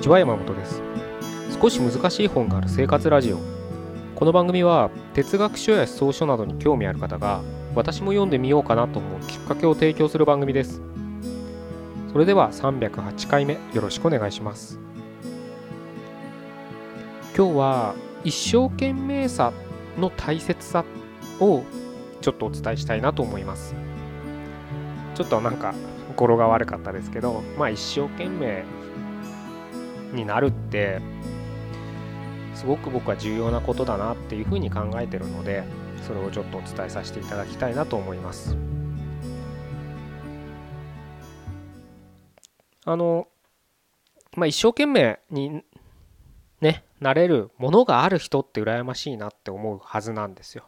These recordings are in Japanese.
にちは山本です。少し難しい本がある生活ラジオ。この番組は哲学書や思想書などに興味ある方が私も読んでみようかなと思うきっかけを提供する番組です。それでは308回目よろしくお願いします。今日は一生懸命さの大切さをちょっとお伝えしたいなと思います。ちょっとなんか語呂が悪かったですけどまあ一生懸命になるってすごく僕は重要なことだなっていうふうに考えてるのでそれをちょっとお伝えさせていただきたいなと思います。あのまあ一生懸命にねなれるものがある人って羨ましいなって思うはずなんですよ。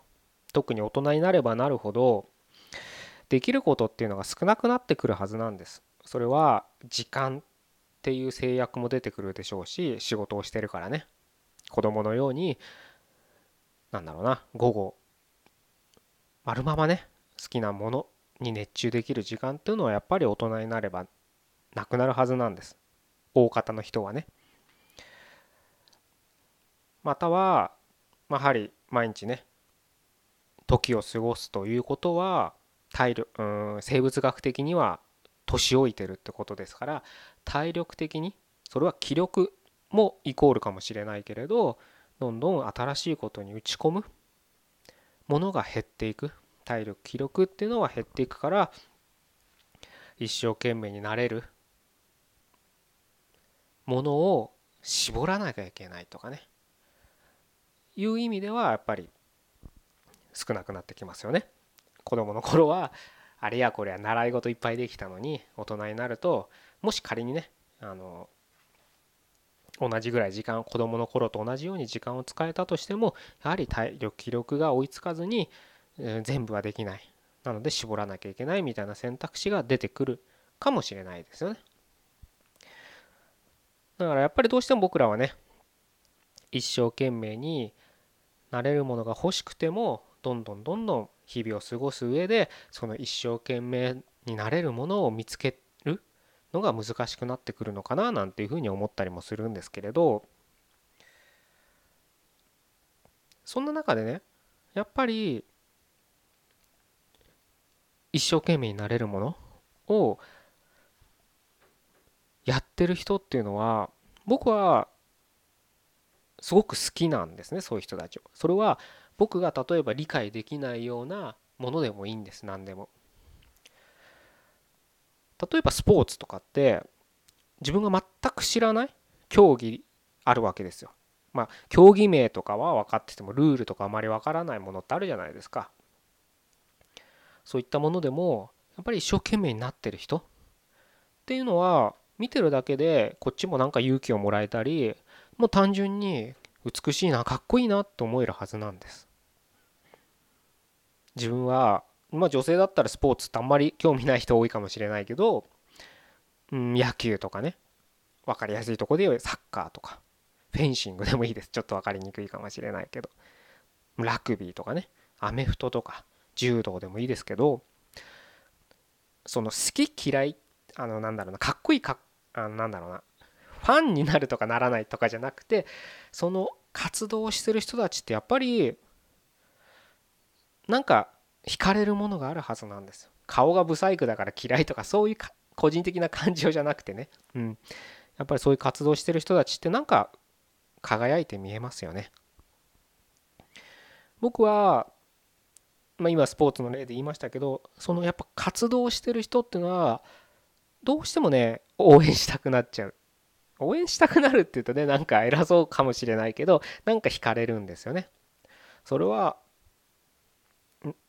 特に大人になればなるほどできることっていうのが少なくなってくるはずなんです。それは時間っていう制約も出てくるでしょうし仕事をしてるからね。子供のようになんだろうな午後丸ままね好きなものに熱中できる時間っていうのはやっぱり大人になればなくなるはずなんです。大方の人はね。またはやはり毎日ね時を過ごすということは体力うん生物学的には年老いてるってことですから体力的にそれは気力もイコールかもしれないけれどどんどん新しいことに打ち込むものが減っていく体力気力っていうのは減っていくから一生懸命になれるものを絞らなきゃいけないとかねいう意味ではやっぱり少なくなってきますよね。子供の頃はあれやこれや習い事いっぱいできたのに大人になるともし仮にねあの同じぐらい時間子供の頃と同じように時間を使えたとしてもやはり体力気力が追いつかずに、えー、全部はできない。なので絞らなきゃいけないみたいな選択肢が出てくる。かもしれないですよね。だからやっぱりどうしても僕らはね一生懸命になれるものが欲しくてもどんどんどんどん日々を過ごす上でその一生懸命になれるものを見つけるのが難しくなってくるのかななんていうふうに思ったりもするんですけれどそんな中でねやっぱり一生懸命になれるものをやってる人っていうのは僕はすごく好きなんですねそういう人たちを。それは僕が例えば理解できないようなものでもいいんです何でも。例えばスポーツとかって自分が全く知らない競技あるわけですよ。まあ競技名とかは分かっててもルールとかあまり分からないものってあるじゃないですか。そういったものでもやっぱり一生懸命になってる人っていうのは見てるだけでこっちもなんか勇気をもらえたりもう単純に美しいなかっこいいなと思えるはずなんです自分はまあ女性だったらスポーツってあんまり興味ない人多いかもしれないけど、うん、野球とかね分かりやすいとこでサッカーとかフェンシングでもいいです。ちょっと分かりにくいかもしれないけどラグビーとかねアメフトとか柔道でもいいですけどその好き嫌いあのなんだろうなかっこいいかあのなんだろうなファンになるとかならないとかじゃなくてその活動をしてる人たちってやっぱりなんか惹かれるものがあるはずなんです顔がブサイクだから嫌いとかそういう個人的な感情じゃなくてね、うん、やっぱりそういう活動してる人たちってなんか輝いて見えますよね。僕は、まあ、今スポーツの例で言いましたけどそのやっぱ活動してる人っていうのはどうしてもね応援したくなっちゃう。応援したくなるって言うとねなんか偉そうかもしれないけどなんか惹かれるんですよね。それは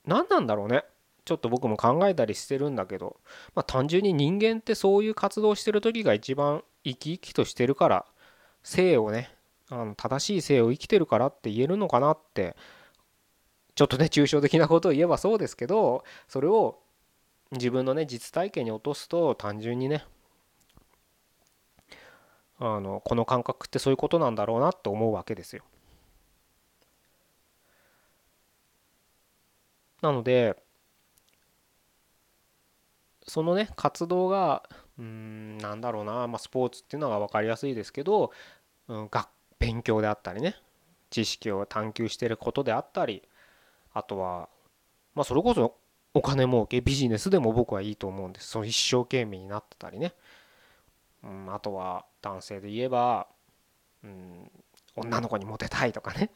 何なんだろうねちょっと僕も考えたりしてるんだけど、まあ、単純に人間ってそういう活動してる時が一番生き生きとしてるから性をねあの正しい性を生きてるからって言えるのかなってちょっとね抽象的なことを言えばそうですけどそれを自分のね実体験に落とすと単純にねあのこの感覚ってそういうことなんだろうなって思うわけですよ。なのでそのね活動がうんなんだろうな、まあ、スポーツっていうのが分かりやすいですけど、うん、学勉強であったりね知識を探求してることであったりあとはまあそれこそお金儲けビジネスでも僕はいいと思うんです。その一生懸命になってたりね、うん、あとは男性で言えば、うん、女の子にモテたいとかね。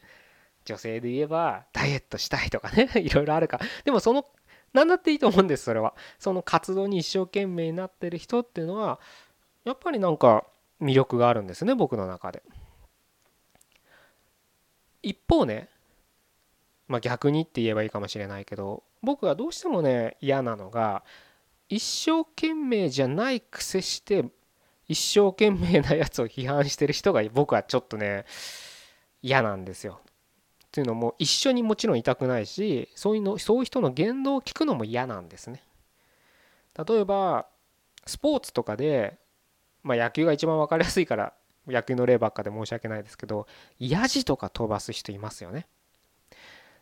女性で言えばダイエットしたいとかね いろいろあるか。でもその何だっていいと思うんですそれは。その活動に一生懸命になってる人っていうのはやっぱりなんか魅力があるんですね僕の中で。一方ねまあ逆にって言えばいいかもしれないけど僕はどうしてもね嫌なのが一生懸命じゃない癖して一生懸命なやつを批判してる人が僕はちょっとね嫌なんですよ。っていうのも一緒にもちろんいたくないしそういうのそういう人の言動を聞くのも嫌なんですね。例えばスポーツとかで、まあ、野球が一番分かりやすいから野球の例ばっかで申し訳ないですけどヤジとか飛ばす人いますよね。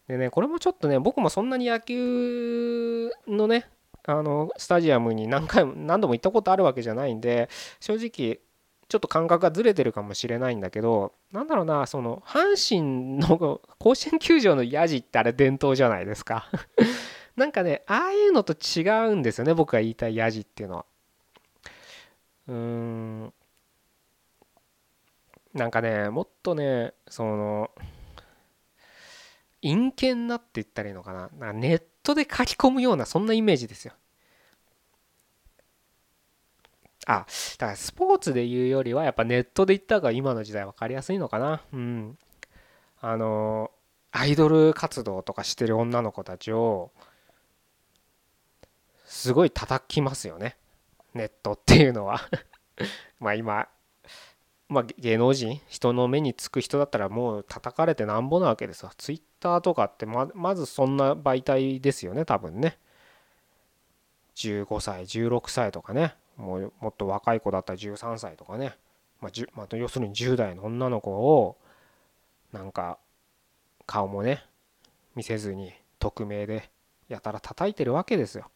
でねこれもちょっとね僕もそんなに野球のねあのスタジアムに何回も何度も行ったことあるわけじゃないんで正直ちょっと感覚がずれてるかもしれないんだけどなんだろうなその阪神の 甲子園球場のヤジってあれ伝統じゃないですか。なんかねああいうのと違うんですよね僕が言いたいヤジっていうのは。うーん。なんかねもっとねその陰険なって言ったらいいのかな。なネットで書き込むようなそんなイメージですよ。あ、だからスポーツで言うよりはやっぱネットで言った方が今の時代分かりやすいのかな。うん。あの、アイドル活動とかしてる女の子たちをすごい叩きますよね。ネットっていうのは まあ今、まあ芸能人、人の目につく人だったらもう叩かれてなんぼなわけですわ。ツイッターとかってままずそんな媒体ですよね、多分ね。15歳、16歳とかね。もうもっと若い子だったら13歳とかね、まあまあ、要するに10代の女の子をなんか顔もね見せずに匿名でやたら叩いてるわけですよ。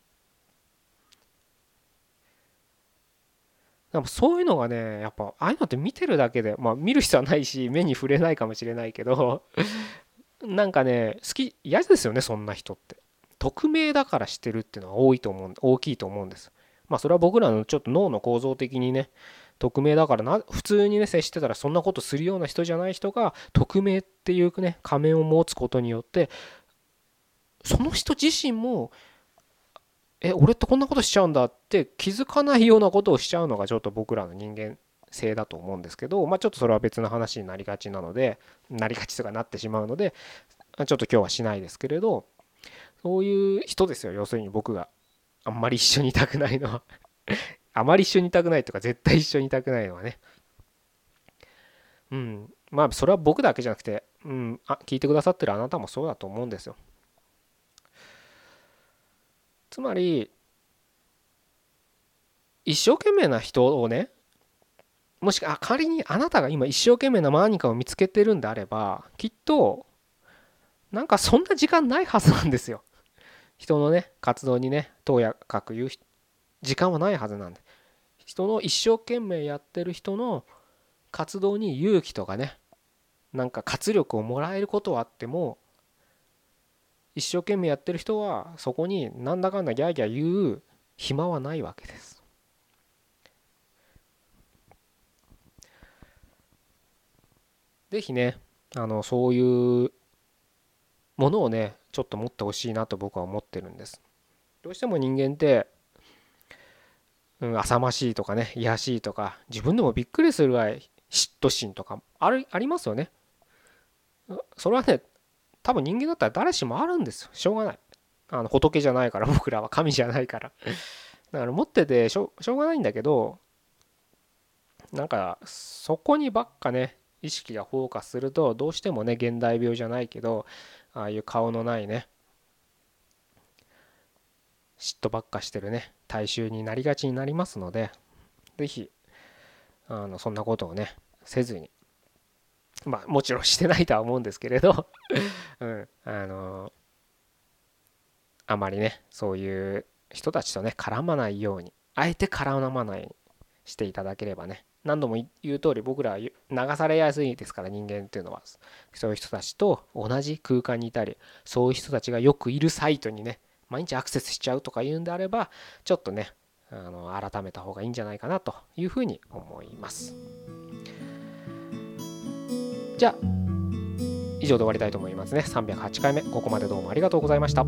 でもそういうのがねやっぱああいうのって見てるだけでまあ見る必要はないし目に触れないかもしれないけど なんかね好き嫌ですよねそんな人って。匿名だからしてるっていうのは多いと思う大きいと思うんです。まあそれは僕らのちょっと脳の構造的にね匿名だからな普通にね接してたらそんなことするような人じゃない人が匿名っていうね仮面を持つことによってその人自身もえ俺ってこんなことしちゃうんだって気づかないようなことをしちゃうのがちょっと僕らの人間性だと思うんですけどまあちょっとそれは別の話になりがちなのでなりがちとかなってしまうのでちょっと今日はしないですけれどそういう人ですよ要するに僕が。あんまり一緒にいたくないのは。あまり一緒にいたくないとか絶対一緒にいたくないのはね。うん。まあそれは僕だけじゃなくてうん。あ聞いてくださってるあなたもそうだと思うんですよ。つまり一生懸命な人をねもしあ仮にあなたが今一生懸命な何かを見つけてるんであればきっとなんかそんな時間ないはずなんですよ。人のね活動にねとやかく言う時間はないはずなんで人の一生懸命やってる人の活動に勇気とかねなんか活力をもらえることはあっても一生懸命やってる人はそこになんだかんだギャーギャー言う暇はないわけです。ぜひねあのそういうものをねちょっと持ってほしいなと僕は思ってるんです。どうしても人間って、うん、浅ましいとかね、卑しいとか、自分でもびっくりするぐらい嫉妬心とかあるありますよね。それはね、多分人間だったら誰しもあるんですよ。しょうがない。あの仏じゃないから、僕らは神じゃないから。だから持っててしょしょうがないんだけど、なんかそこにばっかね、意識がフォーカスするとどうしてもね現代病じゃないけどああいう顔のないね。嫉妬ばっかしてるね。大衆になりがちになりますので是非あのそんなことをねせずに。まあもちろんしてないとは思うんですけれど。うん。あのあまりねそういう人たちとね絡まないようにあえて絡まないようにしていただければね何度も言う通り僕らは流されやすいですから人間っていうのはそういう人たちと同じ空間にいたりそういう人たちがよくいるサイトにね毎日アクセスしちゃうとか言うんであればちょっとねあの改めた方がいいんじゃないかなというふうに思います。じゃあ以上で終わりたいと思いますね。308回目ここまでどうもありがとうございました。